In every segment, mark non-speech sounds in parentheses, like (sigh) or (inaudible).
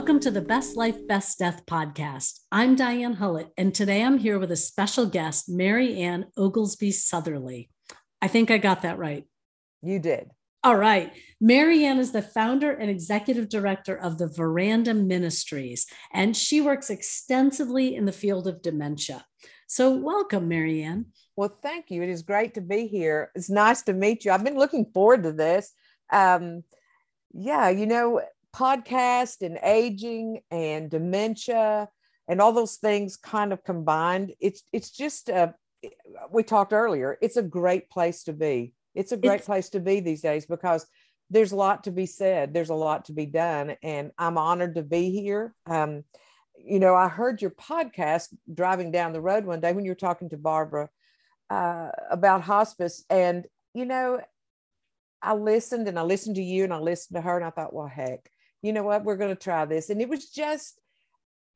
welcome to the Best Life, Best Death podcast. I'm Diane Hullet, and today I'm here with a special guest, Mary Ann Oglesby Southerly. I think I got that right. You did. All right. Mary Anne is the founder and executive director of the Veranda Ministries, and she works extensively in the field of dementia. So, welcome, Mary Anne. Well, thank you. It is great to be here. It's nice to meet you. I've been looking forward to this. Um, yeah, you know, podcast and aging and dementia and all those things kind of combined. It's it's just a we talked earlier. It's a great place to be. It's a great it's, place to be these days because there's a lot to be said. There's a lot to be done, and I'm honored to be here. Um, you know, I heard your podcast driving down the road one day when you were talking to Barbara uh, about hospice, and you know, I listened and I listened to you and I listened to her, and I thought, well, heck, you know what, we're going to try this, and it was just,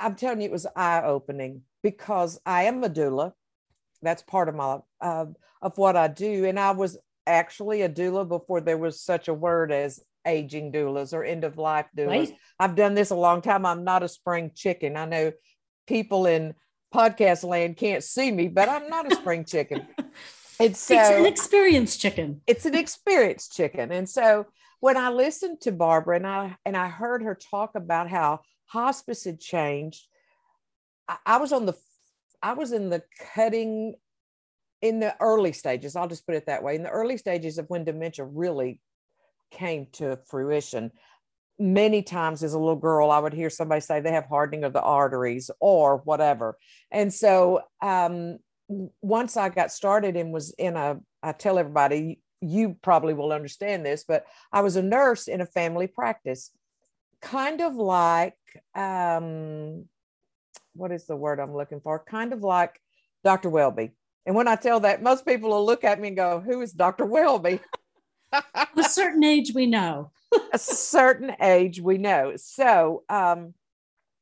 I'm telling you, it was eye opening because I am a doula. That's part of my uh, of what I do, and I was actually a doula before there was such a word as aging doulas or end of life doulas. Right. I've done this a long time. I'm not a spring chicken. I know people in podcast land can't see me, but I'm not a spring (laughs) chicken. (laughs) It's, so, it's an experienced chicken. It's an experienced chicken. And so when I listened to Barbara and I and I heard her talk about how hospice had changed, I, I was on the I was in the cutting in the early stages, I'll just put it that way, in the early stages of when dementia really came to fruition, many times as a little girl, I would hear somebody say they have hardening of the arteries or whatever. And so um, once I got started and was in a, I tell everybody, you probably will understand this, but I was a nurse in a family practice, kind of like, um, what is the word I'm looking for? Kind of like Dr. Welby. And when I tell that, most people will look at me and go, Who is Dr. Welby? a certain age we know. a certain age we know. So, um,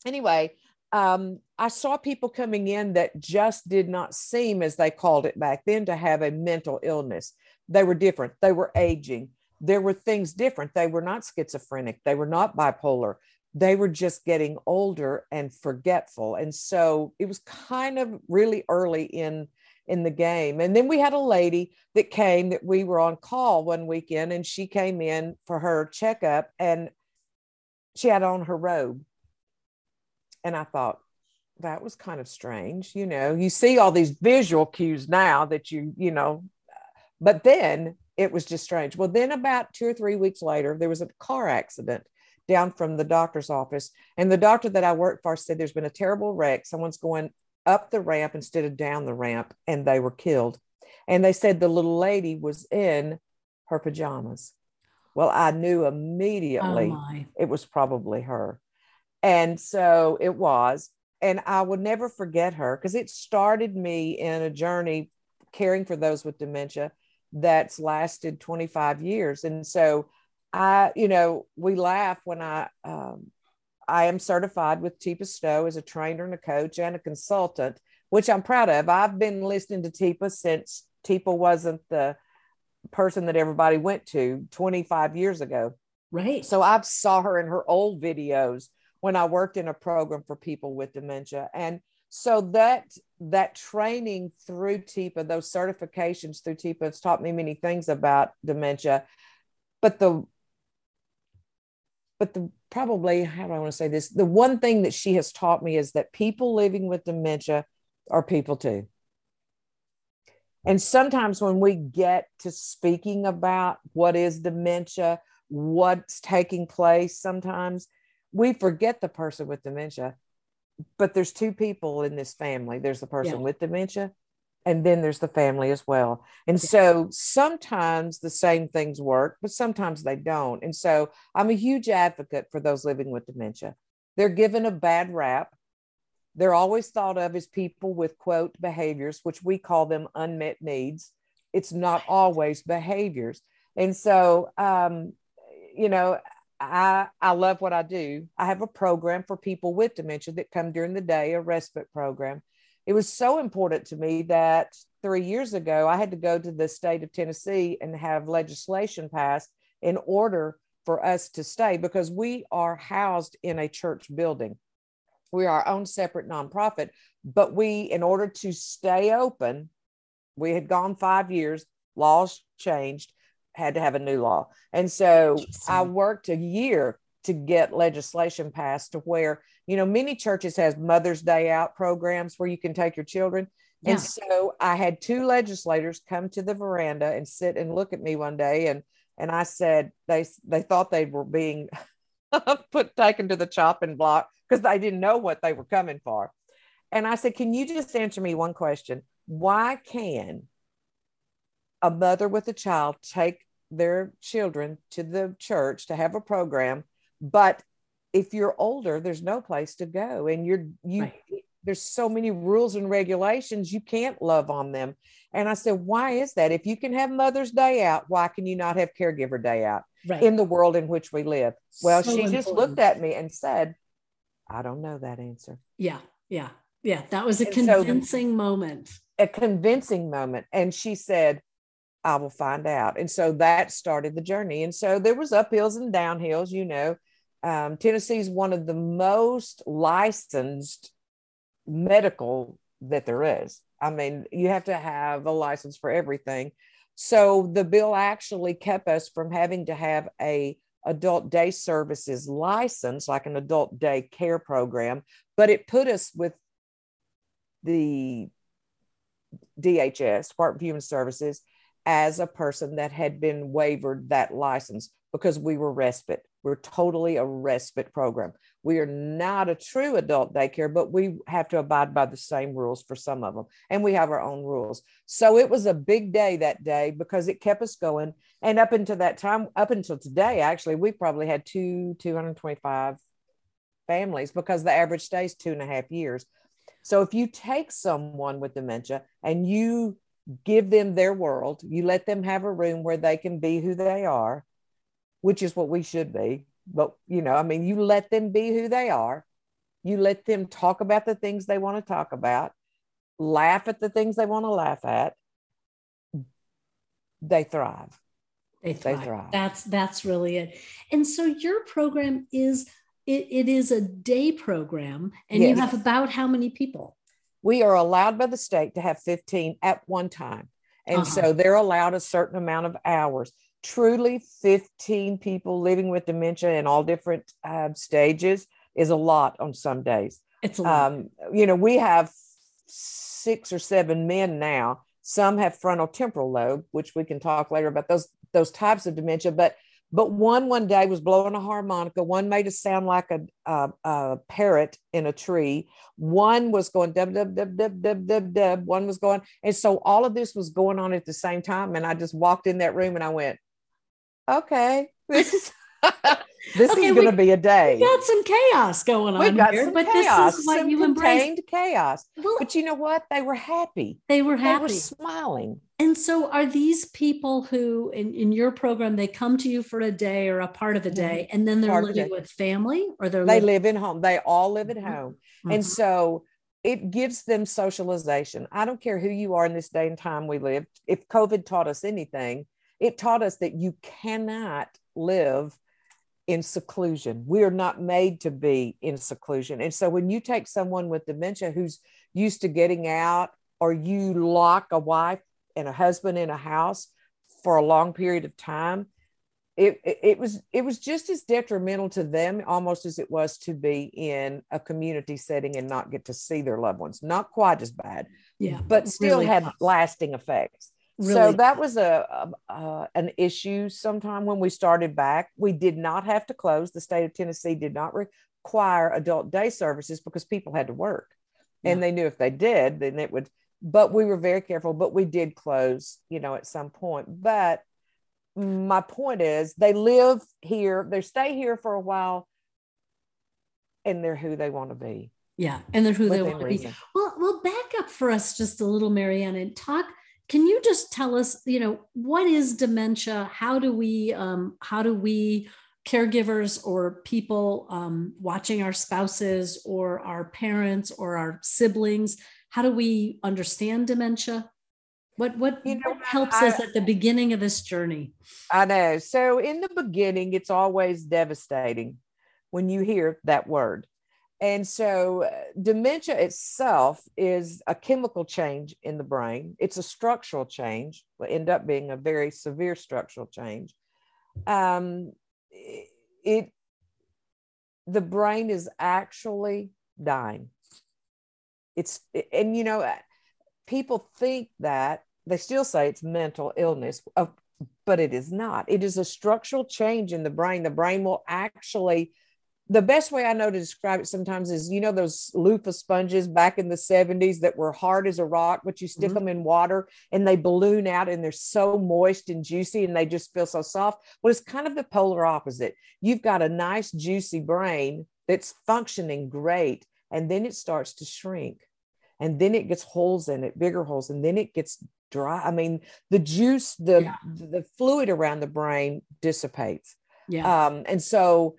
anyway, um, I saw people coming in that just did not seem, as they called it back then, to have a mental illness. They were different, they were aging. There were things different. They were not schizophrenic, they were not bipolar. They were just getting older and forgetful. And so it was kind of really early in in the game. And then we had a lady that came that we were on call one weekend and she came in for her checkup and she had on her robe. And I thought, that was kind of strange. You know, you see all these visual cues now that you, you know, but then it was just strange. Well, then about two or three weeks later, there was a car accident down from the doctor's office. And the doctor that I worked for said, There's been a terrible wreck. Someone's going up the ramp instead of down the ramp, and they were killed. And they said the little lady was in her pajamas. Well, I knew oh, immediately oh it was probably her. And so it was. And I will never forget her because it started me in a journey caring for those with dementia that's lasted 25 years. And so I, you know, we laugh when I um, I am certified with Teepa Snow as a trainer and a coach and a consultant, which I'm proud of. I've been listening to Teepa since Teepa wasn't the person that everybody went to 25 years ago. Right. So I saw her in her old videos when I worked in a program for people with dementia. And so that that training through Teepa, those certifications through Teepa has taught me many things about dementia. But the but the probably how do I want to say this? The one thing that she has taught me is that people living with dementia are people too. And sometimes when we get to speaking about what is dementia, what's taking place, sometimes we forget the person with dementia. But there's two people in this family there's the person yeah. with dementia, and then there's the family as well. And so sometimes the same things work, but sometimes they don't. And so I'm a huge advocate for those living with dementia. They're given a bad rap. They're always thought of as people with quote behaviors, which we call them unmet needs. It's not always behaviors. And so, um, you know, I, I love what I do. I have a program for people with dementia that come during the day, a respite program it was so important to me that three years ago I had to go to the state of Tennessee and have legislation passed in order for us to stay because we are housed in a church building. We are our own separate nonprofit, but we, in order to stay open, we had gone five years, laws changed, had to have a new law. And so I worked a year to get legislation passed to where, you know, many churches has Mother's Day out programs where you can take your children. Yeah. And so I had two legislators come to the veranda and sit and look at me one day and and I said they they thought they were being (laughs) put taken to the chopping block because they didn't know what they were coming for. And I said, "Can you just answer me one question? Why can a mother with a child take their children to the church to have a program, but if you're older, there's no place to go, and you're you." Right. There's so many rules and regulations, you can't love on them. And I said, why is that? If you can have Mother's Day out, why can you not have Caregiver Day out right. in the world in which we live? Well, so she important. just looked at me and said, I don't know that answer. Yeah. Yeah. Yeah. That was a and convincing so, moment. A convincing moment. And she said, I will find out. And so that started the journey. And so there was uphills and downhills, you know. Um, Tennessee is one of the most licensed medical that there is. I mean, you have to have a license for everything. So the bill actually kept us from having to have a adult day services license, like an adult day care program, but it put us with the DHS, Department of Human Services, as a person that had been waived that license because we were respite. We're totally a respite program. We are not a true adult daycare, but we have to abide by the same rules for some of them. And we have our own rules. So it was a big day that day because it kept us going. And up until that time, up until today, actually, we probably had two, 225 families because the average stay is two and a half years. So if you take someone with dementia and you give them their world, you let them have a room where they can be who they are, which is what we should be. But, you know, I mean, you let them be who they are. You let them talk about the things they want to talk about, laugh at the things they want to laugh at. They thrive. They thrive. They thrive. That's that's really it. And so your program is it, it is a day program, and yes. you have about how many people? We are allowed by the state to have 15 at one time. And uh-huh. so they're allowed a certain amount of hours truly 15 people living with dementia in all different uh, stages is a lot on some days. It's a lot. Um, you know, we have six or seven men now. Some have frontal temporal lobe, which we can talk later about those those types of dementia. But but one one day was blowing a harmonica. One made it sound like a, a, a parrot in a tree. One was going dub dub dub dub dub dub dub. One was going, and so all of this was going on at the same time. And I just walked in that room and I went, okay, this is (laughs) this okay, is going to be a day. We got some chaos going on got here, but chaos, this is what you contained chaos. Well, but you know what? They were happy. They were happy. They were smiling. And so, are these people who, in, in your program, they come to you for a day or a part of a day, mm-hmm. and then they're part living with family, or they're they living- live in home. They all live at mm-hmm. home, mm-hmm. and so it gives them socialization. I don't care who you are in this day and time we live. If COVID taught us anything, it taught us that you cannot live in seclusion. We are not made to be in seclusion. And so when you take someone with dementia who's used to getting out, or you lock a wife and a husband in a house for a long period of time, it, it, it, was it was just as detrimental to them almost as it was to be in a community setting and not get to see their loved ones. Not quite as bad, yeah, but still really had lasting effects. Really so that was a, a, an issue sometime when we started back we did not have to close the state of tennessee did not require adult day services because people had to work yeah. and they knew if they did then it would but we were very careful but we did close you know at some point. But my point is they live here they stay here for a while and they're who they want to be. Yeah and they're who they want to be. well well back up for us just a little Mary Anne and talk can you just tell us, you know, what is dementia? How do we, um, how do we caregivers or people um, watching our spouses or our parents or our siblings, how do we understand dementia? What what, you know, what helps I, us at the beginning of this journey? I know. So in the beginning, it's always devastating when you hear that word. And so, uh, dementia itself is a chemical change in the brain. It's a structural change, will end up being a very severe structural change. Um, it, the brain is actually dying. It's, and you know, uh, people think that they still say it's mental illness, uh, but it is not. It is a structural change in the brain. The brain will actually the best way I know to describe it sometimes is you know those loofah sponges back in the 70s that were hard as a rock, but you stick mm-hmm. them in water and they balloon out and they're so moist and juicy and they just feel so soft. Well, it's kind of the polar opposite. You've got a nice, juicy brain that's functioning great, and then it starts to shrink. And then it gets holes in it, bigger holes, and then it gets dry. I mean, the juice, the yeah. the fluid around the brain dissipates. Yeah. Um, and so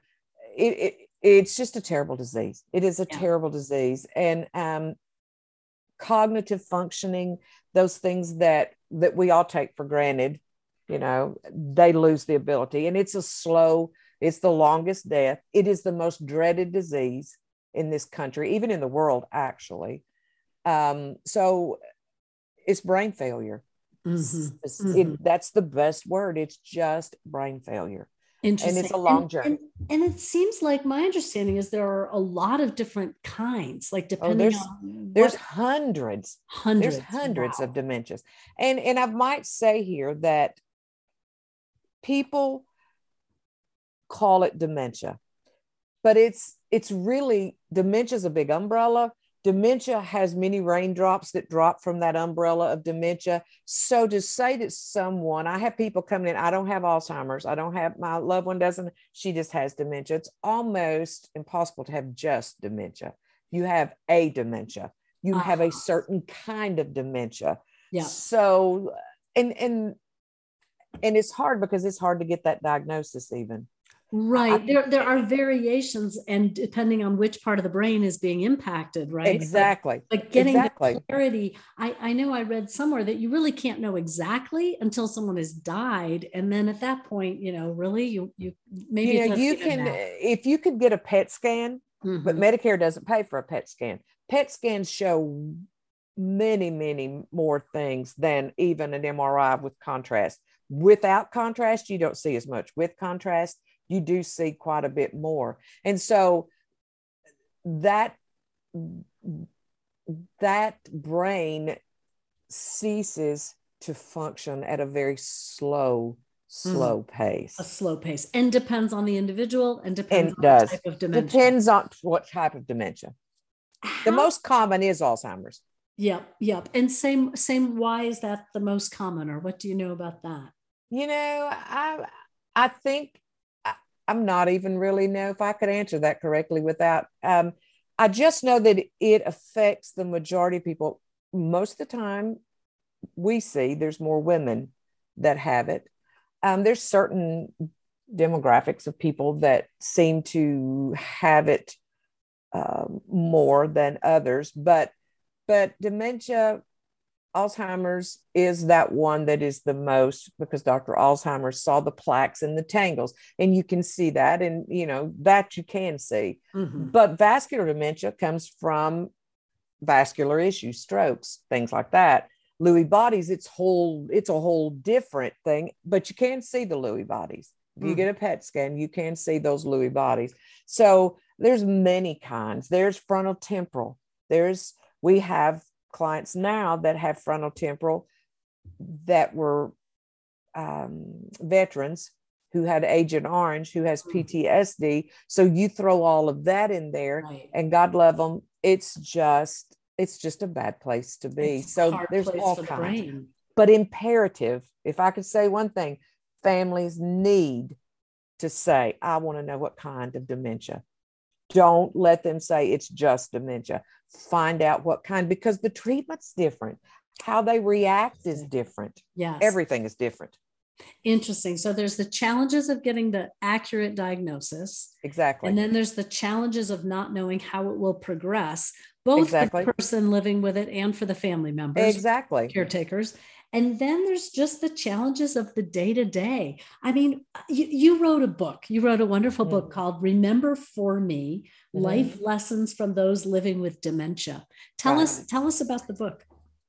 it, it, it's just a terrible disease. It is a yeah. terrible disease, and um, cognitive functioning, those things that that we all take for granted, you know, they lose the ability, and it's a slow. It's the longest death. It is the most dreaded disease in this country, even in the world, actually. Um, so, it's brain failure. Mm-hmm. It's, mm-hmm. That's the best word. It's just brain failure. Interesting. And it's a long and, journey. And, and, it seems like my understanding is there are a lot of different kinds, like oh, depending oh, there's, on there's hundreds, hundreds, there's hundreds wow. of dementias. And and I might say here that people call it dementia, but it's it's really dementia is a big umbrella Dementia has many raindrops that drop from that umbrella of dementia. So to say that someone, I have people coming in, I don't have Alzheimer's, I don't have my loved one doesn't, she just has dementia. It's almost impossible to have just dementia. You have a dementia. You uh-huh. have a certain kind of dementia. Yeah. So and and and it's hard because it's hard to get that diagnosis even. Right. There, there are variations, and depending on which part of the brain is being impacted, right? Exactly. Like, like getting exactly. clarity. I, I know I read somewhere that you really can't know exactly until someone has died. And then at that point, you know, really you you maybe you know, you can if you could get a PET scan, mm-hmm. but Medicare doesn't pay for a PET scan. PET scans show many, many more things than even an MRI with contrast. Without contrast, you don't see as much. With contrast, you do see quite a bit more. And so that that brain ceases to function at a very slow slow mm. pace a slow pace and depends on the individual and depends and on does. type of dementia depends on what type of dementia How? the most common is alzheimer's yep yep and same same why is that the most common or what do you know about that you know i i think I'm not even really know if I could answer that correctly without. Um, I just know that it affects the majority of people. Most of the time, we see there's more women that have it. Um, there's certain demographics of people that seem to have it um, more than others, but but dementia Alzheimer's is that one that is the most because Dr. Alzheimer saw the plaques and the tangles, and you can see that, and you know that you can see. Mm-hmm. But vascular dementia comes from vascular issues, strokes, things like that. Lewy bodies, it's whole, it's a whole different thing, but you can see the Lewy bodies. If you mm-hmm. get a PET scan, you can see those Lewy bodies. So there's many kinds. There's frontal temporal. There's we have clients now that have frontal temporal that were um, veterans who had Agent Orange, who has hmm. PTSD. So you throw all of that in there, right. and God love them, it's just it's just a bad place to be. It's so there's all kinds. The but imperative, if I could say one thing, families need to say, I want to know what kind of dementia. Don't let them say it's just dementia. Find out what kind because the treatment's different. How they react is different. Yeah everything is different. Interesting. So there's the challenges of getting the accurate diagnosis. Exactly. And then there's the challenges of not knowing how it will progress both exactly. for the person living with it and for the family members exactly. caretakers And then there's just the challenges of the day to day. I mean, you, you, wrote a book. You wrote a wonderful mm-hmm. book called Remember for Me mm-hmm. Life Lessons from Those Living with Dementia. Tell right. us, tell us about the book.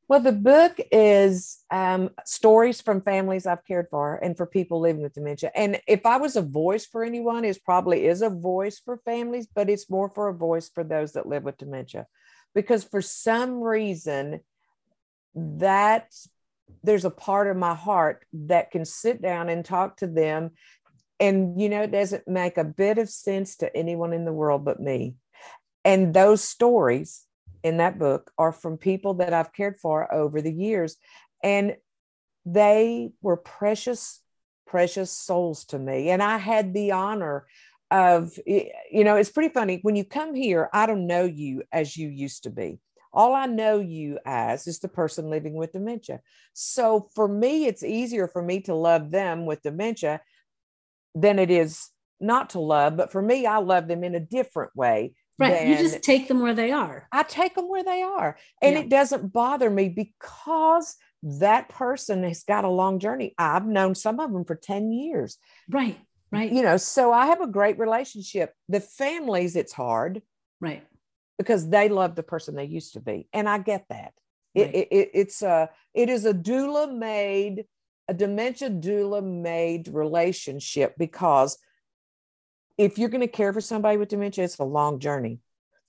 Well, the book is um, stories from families I've cared for and for people living with dementia. And if I was a voice for anyone, it probably is a voice for families, but it's more for a voice for those that live with dementia. Because for some reason, that there's a part of my heart that can sit down and talk to them. And, you know, it doesn't make a bit of sense to anyone in the world but me. And those stories in that book are from people that I've cared for over the years. And they were precious, precious souls to me. And I had the honor of, you know, it's pretty funny. When you come here, I don't know you as you used to be. All I know you as is the person living with dementia. So for me, it's easier for me to love them with dementia than it is not to love. But for me, I love them in a different way Right. You just take them where they are. I take them where they are. And yeah. it doesn't bother me because that person has got a long journey. I've known some of them for 10 years. Right. Right. You know, so I have a great relationship. The families, it's hard. Right. Because they love the person they used to be. And I get that. Right. It, it, it's a, it is a doula made, a dementia doula made relationship because if you're going to care for somebody with dementia, it's a long journey.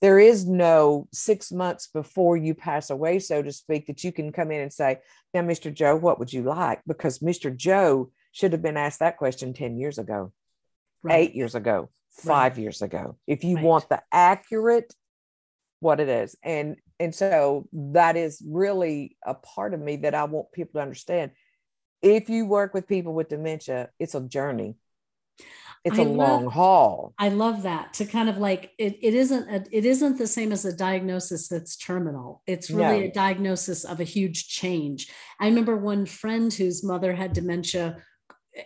There is no six months before you pass away, so to speak, that you can come in and say, Now, Mr. Joe, what would you like? Because Mr. Joe should have been asked that question 10 years ago, right. eight years ago, five right. years ago. If you right. want the accurate, what it is. And and so that is really a part of me that I want people to understand. If you work with people with dementia, it's a journey it's I a love, long haul i love that to kind of like it, it isn't a, it isn't the same as a diagnosis that's terminal it's really no. a diagnosis of a huge change i remember one friend whose mother had dementia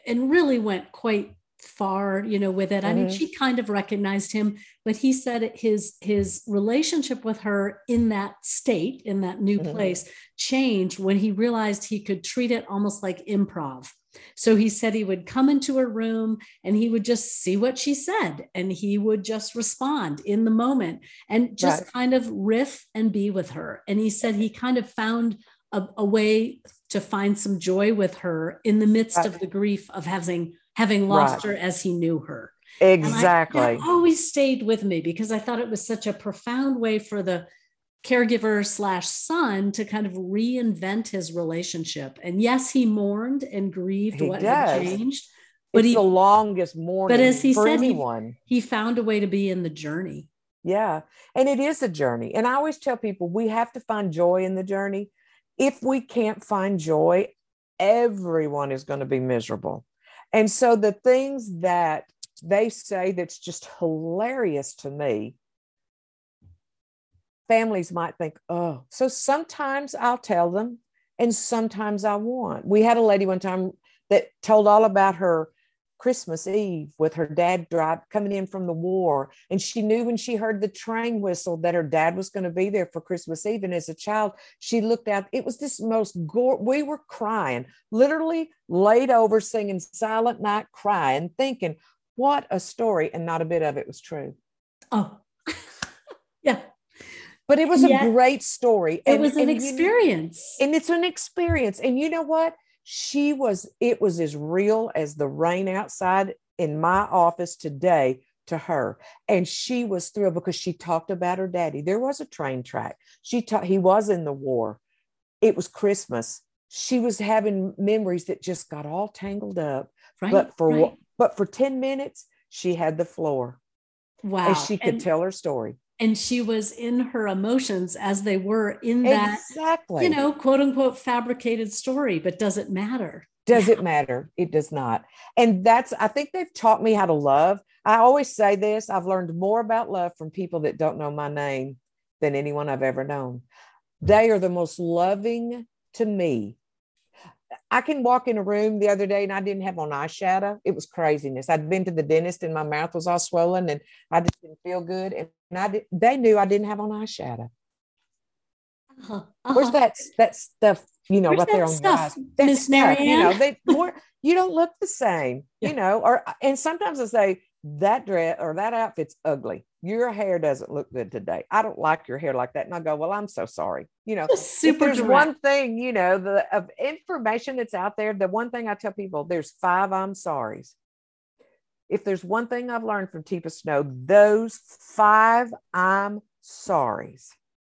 and really went quite far you know with it i mm-hmm. mean she kind of recognized him but he said his his relationship with her in that state in that new mm-hmm. place changed when he realized he could treat it almost like improv so he said he would come into her room and he would just see what she said and he would just respond in the moment and just right. kind of riff and be with her. And he said he kind of found a, a way to find some joy with her in the midst right. of the grief of having having lost right. her as he knew her. Exactly. I, always stayed with me because I thought it was such a profound way for the caregiver slash son to kind of reinvent his relationship. And yes, he mourned and grieved he what does. had changed. But it's he, the longest mourning. But as he said, anyone. He, he found a way to be in the journey. Yeah. And it is a journey. And I always tell people we have to find joy in the journey. If we can't find joy, everyone is going to be miserable. And so the things that they say that's just hilarious to me families might think, oh, so sometimes I'll tell them and sometimes I won't. We had a lady one time that told all about her Christmas Eve with her dad drive coming in from the war. And she knew when she heard the train whistle that her dad was going to be there for Christmas Eve. And as a child, she looked out. It was this most gore. We were crying, literally laid over, singing Silent Night, crying, thinking, what a story. And not a bit of it was true. Oh, (laughs) yeah but it was a great story. And, it was an experience. You, and it's an experience. And you know what? She was, it was as real as the rain outside in my office today to her. And she was thrilled because she talked about her daddy. There was a train track. She taught, he was in the war. It was Christmas. She was having memories that just got all tangled up. Right, but for right. but for 10 minutes, she had the floor. Wow. And she could and, tell her story and she was in her emotions as they were in that exactly. you know quote unquote fabricated story but does it matter? Does it matter? It does not. And that's i think they've taught me how to love. I always say this i've learned more about love from people that don't know my name than anyone i've ever known. They are the most loving to me I can walk in a room the other day and I didn't have on eyeshadow. It was craziness. I'd been to the dentist and my mouth was all swollen and I just didn't feel good. And I did, they knew I didn't have on eyeshadow. Uh-huh. Uh-huh. Where's that that stuff you know, Where's what that they're on stuff, That Miss stuff, You know, they (laughs) more you don't look the same, Yeah. you know, or and sometimes I say that dress or that outfit's ugly. Your hair doesn't look good today. I don't like your hair like that. And I go, Well, I'm so sorry. You know, super there's direct. one thing, you know, the of information that's out there, the one thing I tell people, there's five I'm sorry's. If there's one thing I've learned from Teepa Snow, those five I'm sorry's,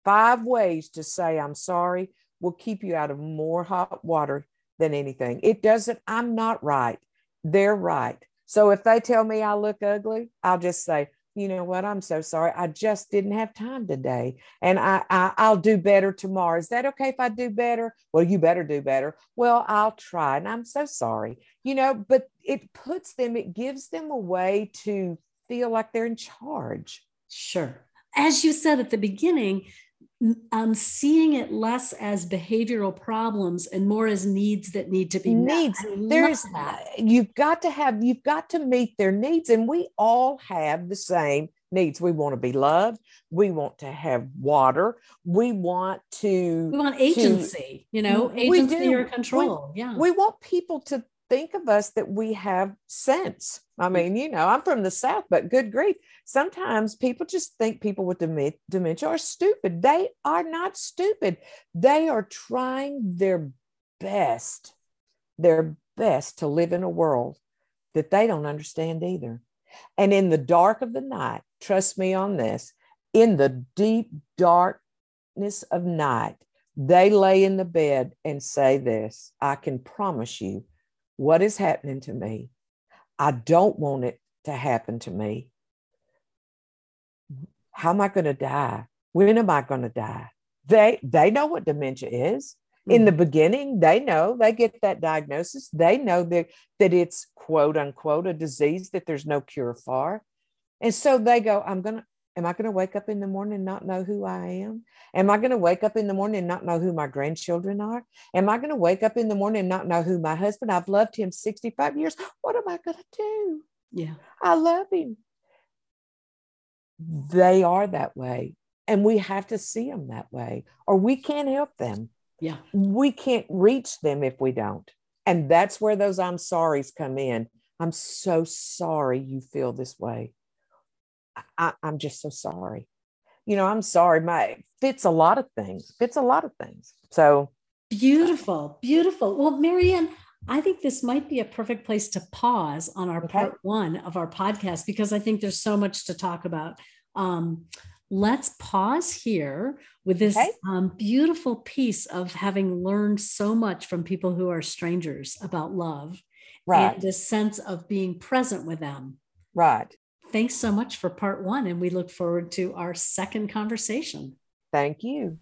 five ways to say I'm sorry will keep you out of more hot water than anything. It doesn't, I'm not right. They're right. So if they tell me I look ugly, I'll just say, you know what? I'm so sorry. I just didn't have time today. And I, I I'll do better tomorrow. Is that okay if I do better? Well, you better do better. Well, I'll try. And I'm so sorry. You know, but it puts them, it gives them a way to feel like they're in charge. Sure. As you said at the beginning, um, seeing it less as behavioral problems and more as needs that need to be needs met. There's that. you've got to have you've got to meet their needs and we all have the same needs we want to be loved we want to have water we want to We want agency, you know, We agency or control. yeah. we want people to think of us that we have sense. I mean you know i'm from the south but good grief sometimes people just think people with dementia are stupid. They are not stupid. They are trying their best their best to live in a world that they don't understand either. And in the dark of the night trust me on this in the deep darkness of night they lay in the bed and say this I can promise you what is happening to me. I don't want it to happen to me. How am I going to die? When am I going to die? They they know what dementia is. In the mm. beginning, they know they get that diagnosis. They know that that it's quote unquote a disease that there's no cure for. And so they go, I'm gonna Am I going to wake up in the morning and not know who I am? Am I going to wake up in the morning and not know who my grandchildren are? Am I going to wake up in the morning and not know who my husband? I've loved him 65 years. What am I going to do? yeah. I love him. They are that way. And we have to see them that way, or we can't help them. Yeah. We can't reach them if we don't. And that's where those I'm sorry's come in. I'm so sorry you feel this way. I, I'm just so sorry. You know, I'm sorry. My fits a lot of things. Fits a lot of things. So Beautiful, beautiful. Well, Mary Anne, I think this might be a perfect place to pause on our Okay. part one of our podcast because I think there's so much to talk about. Um, let's pause here with this Okay. um, beautiful piece of having learned so much from people who are strangers about love right, and this sense of being present with them. right. Thanks so much for part one, and we look forward to our second conversation. Thank you.